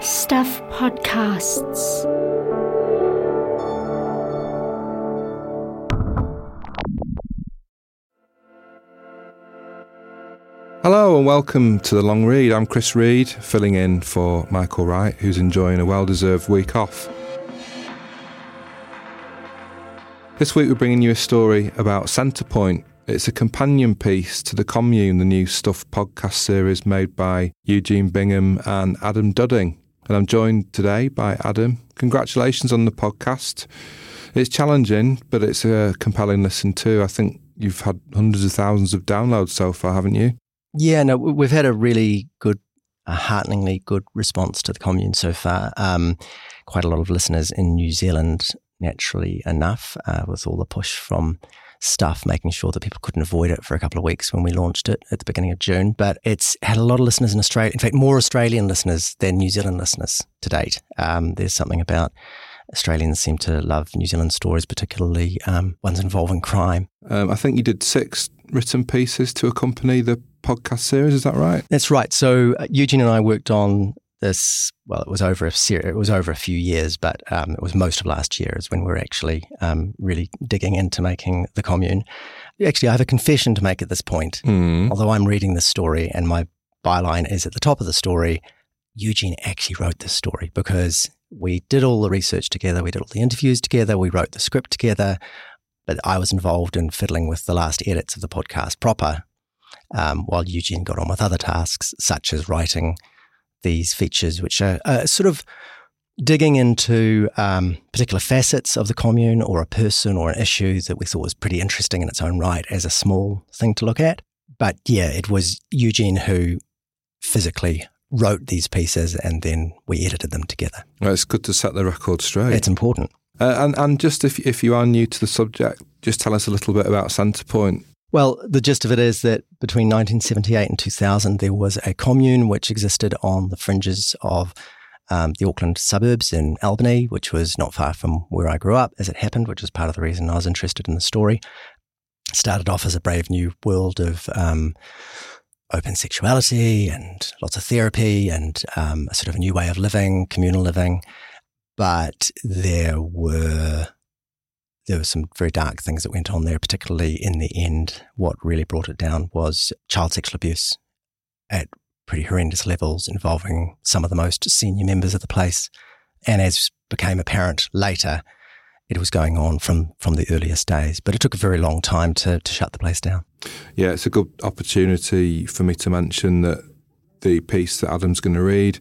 Stuff Podcasts. Hello and welcome to the long read. I'm Chris Reed, filling in for Michael Wright, who's enjoying a well deserved week off. This week we're bringing you a story about Centrepoint. It's a companion piece to The Commune, the new Stuff podcast series made by Eugene Bingham and Adam Dudding. And I'm joined today by Adam. Congratulations on the podcast. It's challenging, but it's a compelling listen too. I think you've had hundreds of thousands of downloads so far, haven't you? Yeah, no, we've had a really good, a hearteningly good response to the commune so far. Um, quite a lot of listeners in New Zealand, naturally enough, uh, with all the push from stuff, making sure that people couldn't avoid it for a couple of weeks when we launched it at the beginning of June. But it's had a lot of listeners in Australia. In fact, more Australian listeners than New Zealand listeners to date. Um, there's something about Australians seem to love New Zealand stories, particularly um, ones involving crime. Um, I think you did six written pieces to accompany the podcast series. Is that right? That's right. So uh, Eugene and I worked on this. Well, it was over a ser- it was over a few years, but um, it was most of last year is when we were actually um, really digging into making the commune. Actually, I have a confession to make at this point. Mm. Although I'm reading this story and my byline is at the top of the story, Eugene actually wrote this story because we did all the research together, we did all the interviews together, we wrote the script together. But I was involved in fiddling with the last edits of the podcast proper, um, while Eugene got on with other tasks, such as writing these features, which are uh, sort of digging into um, particular facets of the commune or a person or an issue that we thought was pretty interesting in its own right as a small thing to look at. But yeah, it was Eugene who physically wrote these pieces and then we edited them together. Well, it's good to set the record straight. It's important. Uh, and and just if if you are new to the subject, just tell us a little bit about Centrepoint. Well, the gist of it is that between 1978 and 2000, there was a commune which existed on the fringes of um, the Auckland suburbs in Albany, which was not far from where I grew up, as it happened, which was part of the reason I was interested in the story. Started off as a brave new world of um, open sexuality and lots of therapy and um, a sort of a new way of living, communal living. But there were there were some very dark things that went on there, particularly in the end. What really brought it down was child sexual abuse at pretty horrendous levels involving some of the most senior members of the place. And as became apparent later, it was going on from, from the earliest days. But it took a very long time to, to shut the place down. Yeah, it's a good opportunity for me to mention that the piece that Adam's going to read,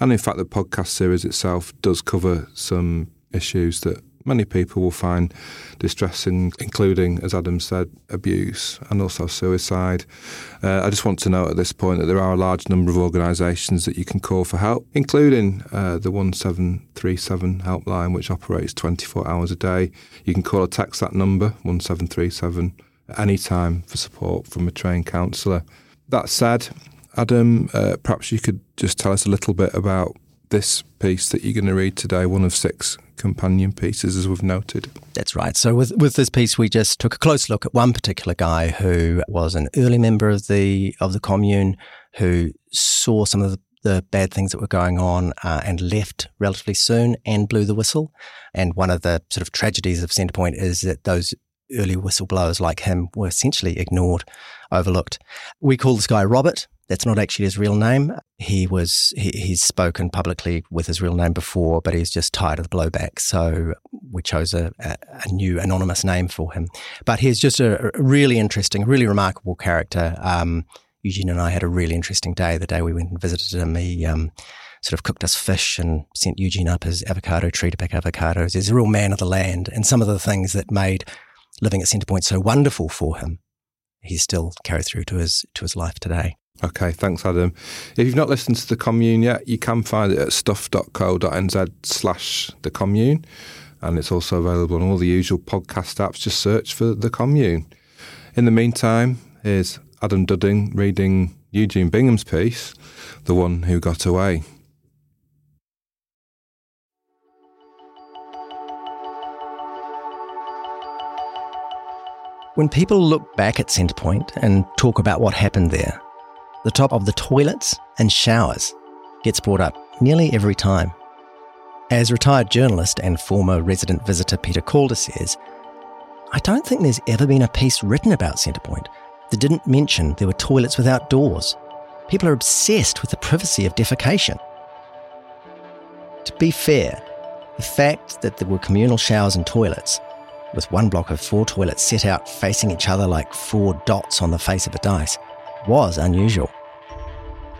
and in fact, the podcast series itself does cover some issues that many people will find distressing, including, as Adam said, abuse and also suicide. Uh, I just want to note at this point that there are a large number of organisations that you can call for help, including uh, the 1737 helpline, which operates 24 hours a day. You can call or text that number, 1737, at any time for support from a trained counsellor. That said, Adam, uh, perhaps you could just tell us a little bit about this piece that you're going to read today, one of six companion pieces, as we've noted. That's right. So with with this piece, we just took a close look at one particular guy who was an early member of the of the commune, who saw some of the, the bad things that were going on uh, and left relatively soon and blew the whistle. And one of the sort of tragedies of Centrepoint is that those early whistleblowers like him were essentially ignored, overlooked. We call this guy Robert. That's not actually his real name. He was he, he's spoken publicly with his real name before, but he's just tired of the blowback. So we chose a, a, a new anonymous name for him. But he's just a, a really interesting, really remarkable character. Um, Eugene and I had a really interesting day the day we went and visited him. He um, sort of cooked us fish and sent Eugene up his avocado tree to pick avocados. He's a real man of the land, and some of the things that made living at Centrepoint so wonderful for him, he's still carried through to his to his life today. Okay, thanks, Adam. If you've not listened to the commune yet, you can find it at stuff.co.nz slash the commune. And it's also available on all the usual podcast apps. Just search for the commune. In the meantime, here's Adam Dudding reading Eugene Bingham's piece, The One Who Got Away. When people look back at Centrepoint and talk about what happened there, the top of the toilets and showers gets brought up nearly every time. As retired journalist and former resident visitor Peter Calder says, I don't think there's ever been a piece written about Centrepoint that didn't mention there were toilets without doors. People are obsessed with the privacy of defecation. To be fair, the fact that there were communal showers and toilets, with one block of four toilets set out facing each other like four dots on the face of a dice, was unusual.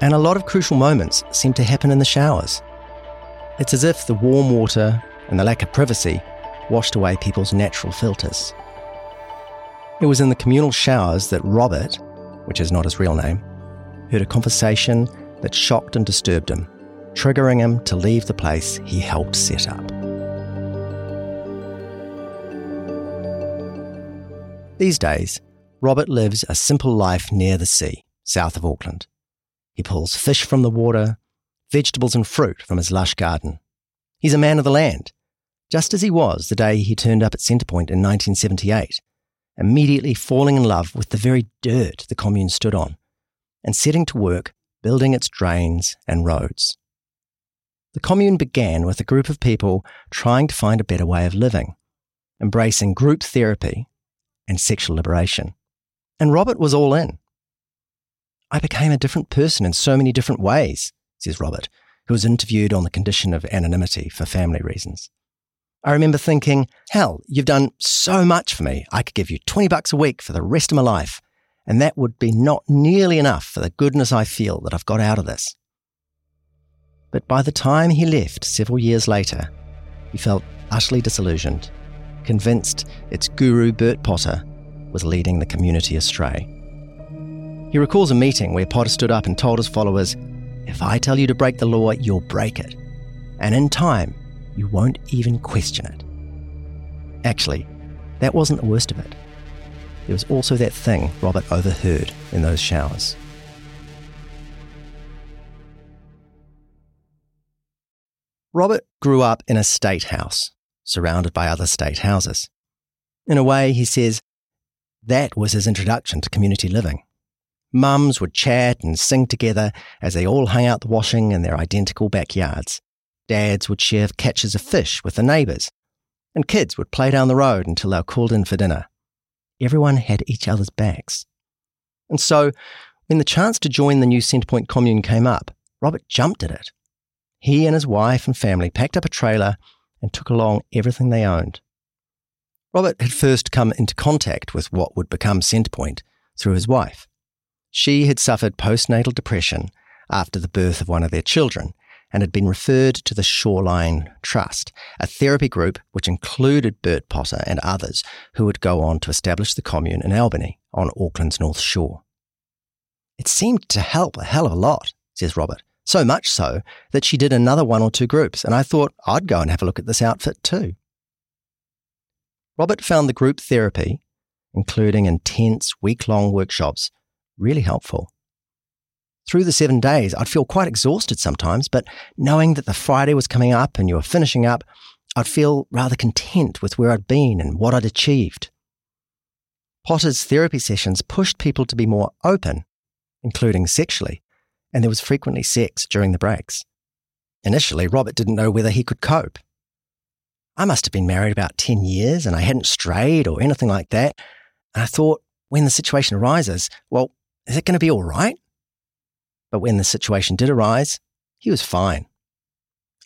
And a lot of crucial moments seem to happen in the showers. It's as if the warm water and the lack of privacy washed away people's natural filters. It was in the communal showers that Robert, which is not his real name, heard a conversation that shocked and disturbed him, triggering him to leave the place he helped set up. These days, Robert lives a simple life near the sea, south of Auckland. He pulls fish from the water, vegetables and fruit from his lush garden. He's a man of the land, just as he was the day he turned up at Centrepoint in 1978, immediately falling in love with the very dirt the commune stood on, and setting to work building its drains and roads. The commune began with a group of people trying to find a better way of living, embracing group therapy and sexual liberation. And Robert was all in. I became a different person in so many different ways, says Robert, who was interviewed on the condition of anonymity for family reasons. I remember thinking, hell, you've done so much for me. I could give you 20 bucks a week for the rest of my life, and that would be not nearly enough for the goodness I feel that I've got out of this. But by the time he left several years later, he felt utterly disillusioned, convinced its guru Bert Potter was leading the community astray. He recalls a meeting where Potter stood up and told his followers, If I tell you to break the law, you'll break it. And in time, you won't even question it. Actually, that wasn't the worst of it. There was also that thing Robert overheard in those showers. Robert grew up in a state house, surrounded by other state houses. In a way, he says, that was his introduction to community living. Mums would chat and sing together as they all hung out the washing in their identical backyards. Dads would share catches of fish with the neighbours, and kids would play down the road until they were called in for dinner. Everyone had each other's backs. And so, when the chance to join the new Centrepoint commune came up, Robert jumped at it. He and his wife and family packed up a trailer and took along everything they owned. Robert had first come into contact with what would become Centrepoint through his wife. She had suffered postnatal depression after the birth of one of their children and had been referred to the Shoreline Trust, a therapy group which included Bert Potter and others who would go on to establish the commune in Albany on Auckland's North Shore. It seemed to help a hell of a lot, says Robert, so much so that she did another one or two groups, and I thought I'd go and have a look at this outfit too. Robert found the group therapy, including intense week long workshops, really helpful. Through the seven days, I'd feel quite exhausted sometimes, but knowing that the Friday was coming up and you were finishing up, I'd feel rather content with where I'd been and what I'd achieved. Potter's therapy sessions pushed people to be more open, including sexually, and there was frequently sex during the breaks. Initially, Robert didn't know whether he could cope. I must have been married about 10 years and I hadn't strayed or anything like that. And I thought, when the situation arises, well, is it going to be all right? But when the situation did arise, he was fine.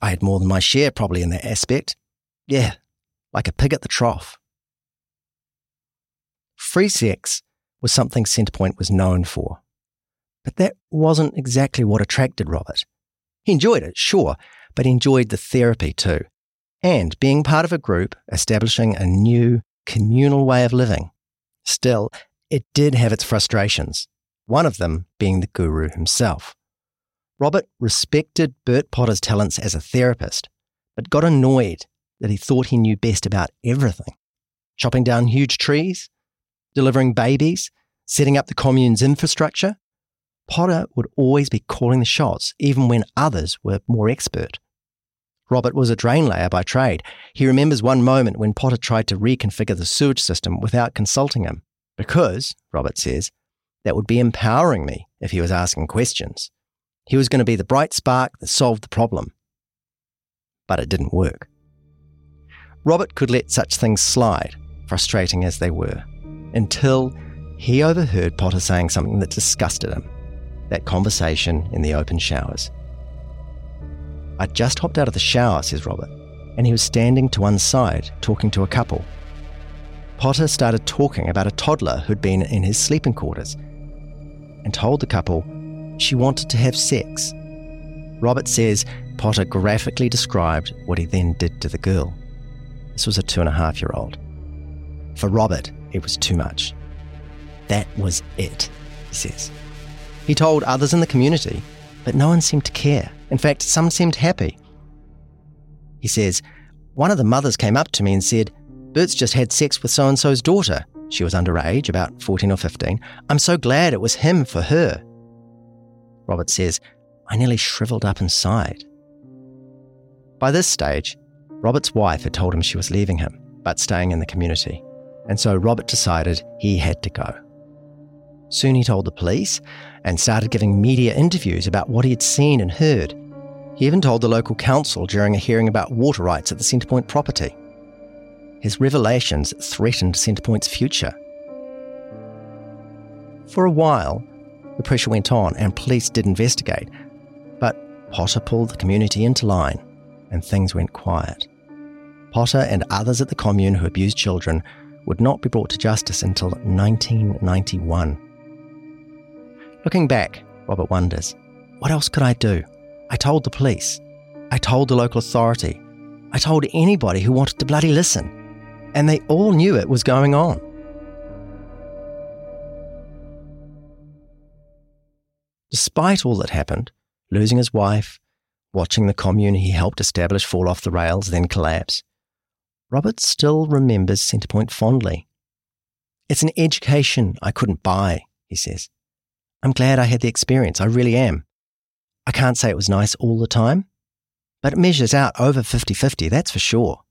I had more than my share probably in that aspect. Yeah, like a pig at the trough. Free sex was something Centrepoint was known for. But that wasn't exactly what attracted Robert. He enjoyed it, sure, but he enjoyed the therapy too. And being part of a group establishing a new communal way of living. Still, it did have its frustrations, one of them being the guru himself. Robert respected Bert Potter's talents as a therapist, but got annoyed that he thought he knew best about everything chopping down huge trees, delivering babies, setting up the commune's infrastructure, Potter would always be calling the shots, even when others were more expert. Robert was a drain layer by trade. He remembers one moment when Potter tried to reconfigure the sewage system without consulting him, because, Robert says, that would be empowering me if he was asking questions. He was going to be the bright spark that solved the problem. But it didn't work. Robert could let such things slide, frustrating as they were, until he overheard Potter saying something that disgusted him that conversation in the open showers. I'd just hopped out of the shower, says Robert, and he was standing to one side talking to a couple. Potter started talking about a toddler who'd been in his sleeping quarters and told the couple she wanted to have sex. Robert says Potter graphically described what he then did to the girl. This was a two and a half year old. For Robert, it was too much. That was it, he says. He told others in the community, but no one seemed to care. In fact, some seemed happy. He says, One of the mothers came up to me and said, Bert's just had sex with so and so's daughter. She was underage, about 14 or 15. I'm so glad it was him for her. Robert says, I nearly shriveled up inside. By this stage, Robert's wife had told him she was leaving him, but staying in the community, and so Robert decided he had to go. Soon he told the police and started giving media interviews about what he had seen and heard. He even told the local council during a hearing about water rights at the Centrepoint property. His revelations threatened Centrepoint's future. For a while, the pressure went on and police did investigate, but Potter pulled the community into line and things went quiet. Potter and others at the commune who abused children would not be brought to justice until 1991. Looking back, Robert wonders what else could I do? I told the police. I told the local authority. I told anybody who wanted to bloody listen. And they all knew it was going on. Despite all that happened, losing his wife, watching the commune he helped establish fall off the rails, then collapse, Robert still remembers Centrepoint fondly. It's an education I couldn't buy, he says. I'm glad I had the experience, I really am. I can't say it was nice all the time, but it measures out over 50 50, that's for sure.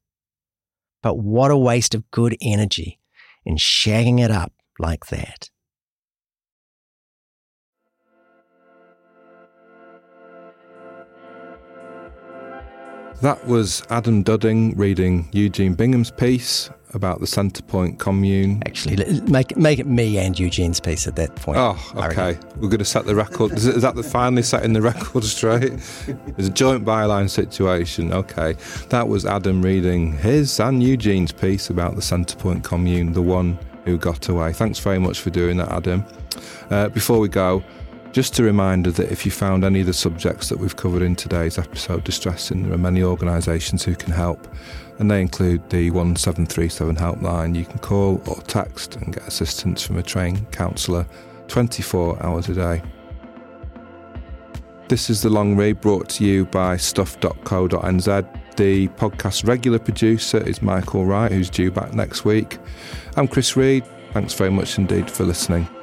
But what a waste of good energy in shagging it up like that. That was Adam Dudding reading Eugene Bingham's piece about the Centrepoint commune. Actually, make make it me and Eugene's piece at that point. Oh, okay. We're going to set the record. Is, it, is that the finally setting the record straight? It's a joint byline situation. Okay, that was Adam reading his and Eugene's piece about the Centrepoint commune, the one who got away. Thanks very much for doing that, Adam. Uh, before we go, just a reminder that if you found any of the subjects that we've covered in today's episode distressing, there are many organisations who can help, and they include the 1737 helpline. You can call or text and get assistance from a trained counsellor 24 hours a day. This is The Long Read brought to you by stuff.co.nz. The podcast's regular producer is Michael Wright, who's due back next week. I'm Chris Reid. Thanks very much indeed for listening.